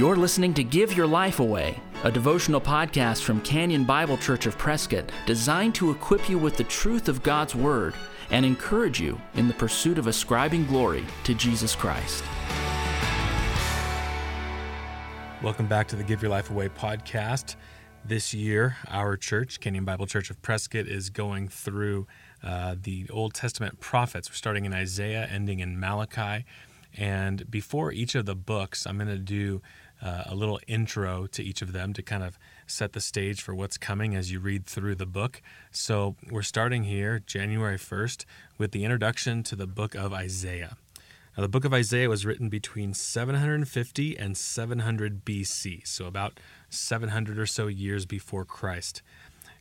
You're listening to Give Your Life Away, a devotional podcast from Canyon Bible Church of Prescott designed to equip you with the truth of God's Word and encourage you in the pursuit of ascribing glory to Jesus Christ. Welcome back to the Give Your Life Away podcast. This year, our church, Canyon Bible Church of Prescott, is going through uh, the Old Testament prophets. We're starting in Isaiah, ending in Malachi. And before each of the books, I'm going to do uh, a little intro to each of them to kind of set the stage for what's coming as you read through the book. So we're starting here, January 1st, with the introduction to the book of Isaiah. Now, the book of Isaiah was written between 750 and 700 BC, so about 700 or so years before Christ.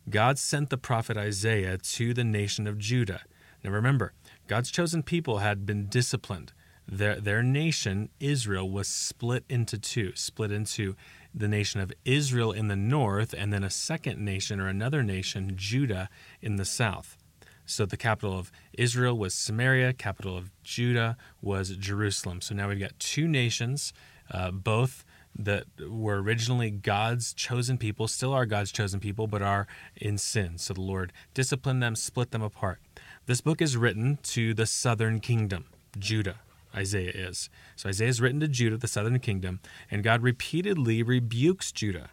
God sent the prophet Isaiah to the nation of Judah. Now remember, God's chosen people had been disciplined their their nation Israel was split into two, split into the nation of Israel in the north and then a second nation or another nation Judah in the south. So the capital of Israel was Samaria, capital of Judah was Jerusalem. So now we've got two nations, uh, both that were originally God's chosen people, still are God's chosen people, but are in sin. So the Lord disciplined them, split them apart. This book is written to the southern kingdom, Judah. Isaiah is. So Isaiah is written to Judah, the southern kingdom, and God repeatedly rebukes Judah.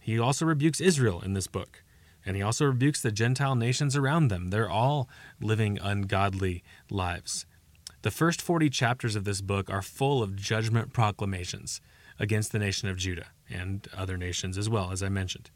He also rebukes Israel in this book. And he also rebukes the Gentile nations around them. They're all living ungodly lives. The first 40 chapters of this book are full of judgment proclamations against the nation of Judah and other nations as well, as I mentioned.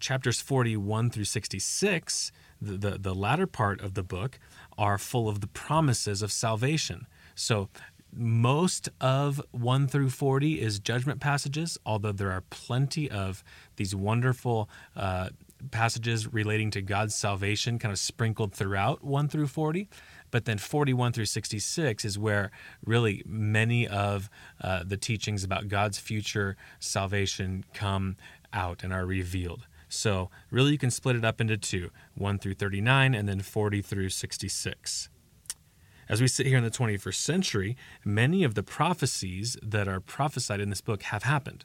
Chapters 41 through 66, the, the, the latter part of the book, are full of the promises of salvation so most of 1 through 40 is judgment passages, although there are plenty of these wonderful uh, passages relating to God's salvation kind of sprinkled throughout 1 through 40. But then 41 through 66 is where really many of uh, the teachings about God's future salvation come out and are revealed. So, really, you can split it up into two 1 through 39 and then 40 through 66. As we sit here in the 21st century, many of the prophecies that are prophesied in this book have happened.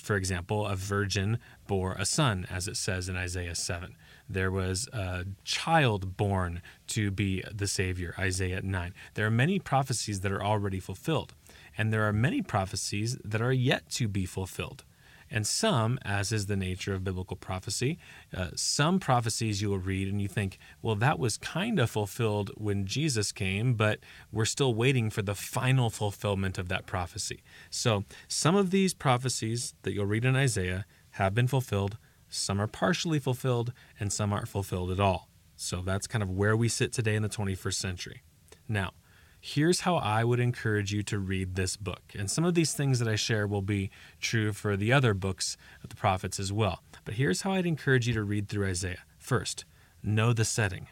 For example, a virgin bore a son, as it says in Isaiah 7. There was a child born to be the Savior, Isaiah 9. There are many prophecies that are already fulfilled, and there are many prophecies that are yet to be fulfilled. And some, as is the nature of biblical prophecy, uh, some prophecies you will read and you think, well, that was kind of fulfilled when Jesus came, but we're still waiting for the final fulfillment of that prophecy. So some of these prophecies that you'll read in Isaiah have been fulfilled, some are partially fulfilled, and some aren't fulfilled at all. So that's kind of where we sit today in the 21st century. Now, here's how I would encourage you to read this book. And some of these things that I share will be true for the other books of the prophets as well. But here's how I'd encourage you to read through Isaiah. First, know the setting.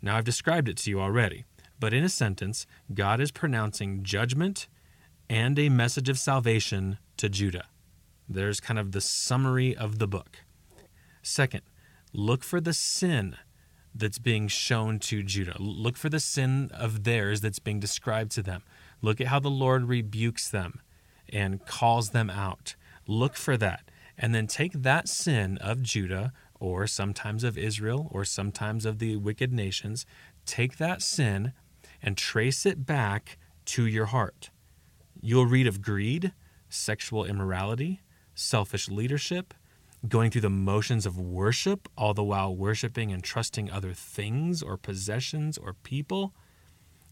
Now, I've described it to you already, but in a sentence, God is pronouncing judgment and a message of salvation to Judah. There's kind of the summary of the book. Second, look for the sin that's being shown to Judah. Look for the sin of theirs that's being described to them. Look at how the Lord rebukes them and calls them out. Look for that. And then take that sin of Judah, or sometimes of Israel, or sometimes of the wicked nations, take that sin and trace it back to your heart. You'll read of greed, sexual immorality, selfish leadership, going through the motions of worship, all the while worshiping and trusting other things or possessions or people.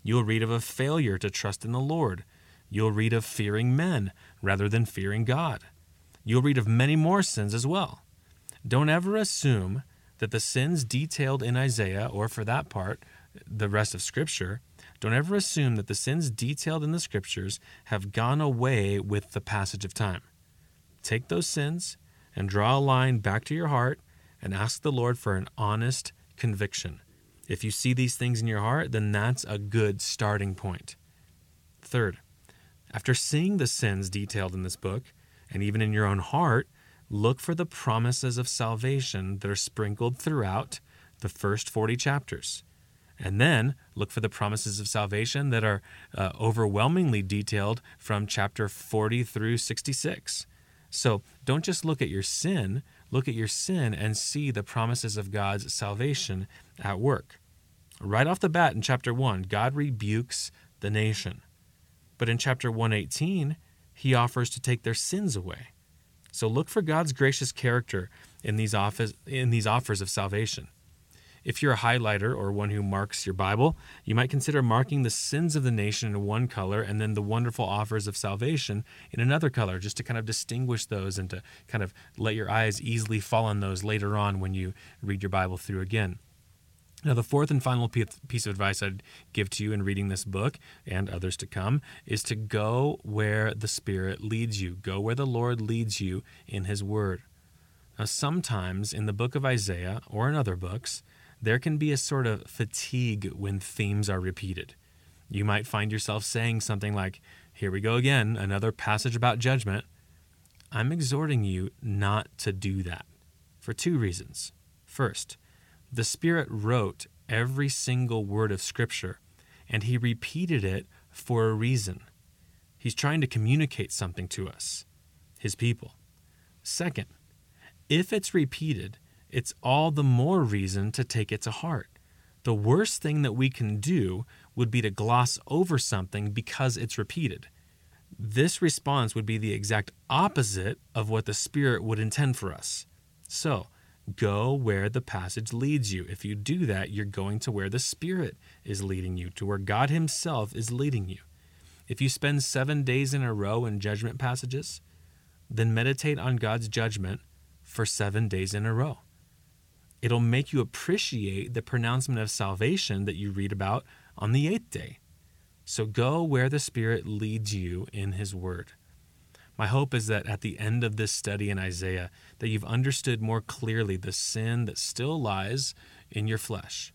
You'll read of a failure to trust in the Lord. You'll read of fearing men rather than fearing God. You'll read of many more sins as well. Don't ever assume that the sins detailed in Isaiah, or for that part, the rest of Scripture, don't ever assume that the sins detailed in the Scriptures have gone away with the passage of time. Take those sins and draw a line back to your heart and ask the Lord for an honest conviction. If you see these things in your heart, then that's a good starting point. Third, after seeing the sins detailed in this book, and even in your own heart, look for the promises of salvation that are sprinkled throughout the first 40 chapters. And then look for the promises of salvation that are uh, overwhelmingly detailed from chapter 40 through 66. So don't just look at your sin, look at your sin and see the promises of God's salvation at work. Right off the bat in chapter 1, God rebukes the nation. But in chapter 118, he offers to take their sins away. So look for God's gracious character in these, offers, in these offers of salvation. If you're a highlighter or one who marks your Bible, you might consider marking the sins of the nation in one color and then the wonderful offers of salvation in another color, just to kind of distinguish those and to kind of let your eyes easily fall on those later on when you read your Bible through again. Now, the fourth and final piece of advice I'd give to you in reading this book and others to come is to go where the Spirit leads you. Go where the Lord leads you in His Word. Now, sometimes in the book of Isaiah or in other books, there can be a sort of fatigue when themes are repeated. You might find yourself saying something like, Here we go again, another passage about judgment. I'm exhorting you not to do that for two reasons. First, the Spirit wrote every single word of Scripture, and He repeated it for a reason. He's trying to communicate something to us, His people. Second, if it's repeated, it's all the more reason to take it to heart. The worst thing that we can do would be to gloss over something because it's repeated. This response would be the exact opposite of what the Spirit would intend for us. So, go where the passage leads you. If you do that, you're going to where the Spirit is leading you, to where God Himself is leading you. If you spend seven days in a row in judgment passages, then meditate on God's judgment for seven days in a row it'll make you appreciate the pronouncement of salvation that you read about on the eighth day. So go where the Spirit leads you in His Word. My hope is that at the end of this study in Isaiah, that you've understood more clearly the sin that still lies in your flesh.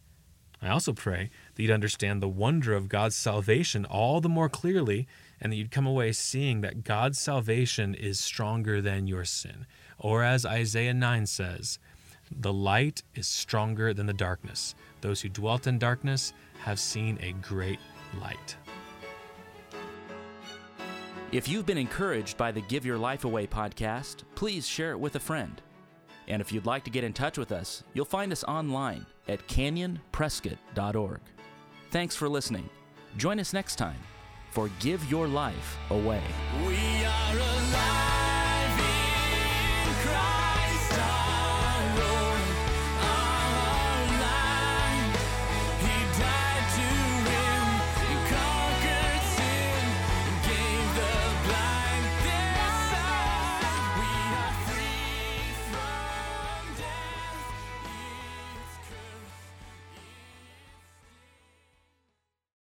I also pray that you'd understand the wonder of God's salvation all the more clearly, and that you'd come away seeing that God's salvation is stronger than your sin. Or as Isaiah 9 says, the light is stronger than the darkness. Those who dwelt in darkness have seen a great light. If you've been encouraged by the Give Your Life Away podcast, please share it with a friend. And if you'd like to get in touch with us, you'll find us online at canyonprescott.org. Thanks for listening. Join us next time for Give Your Life Away.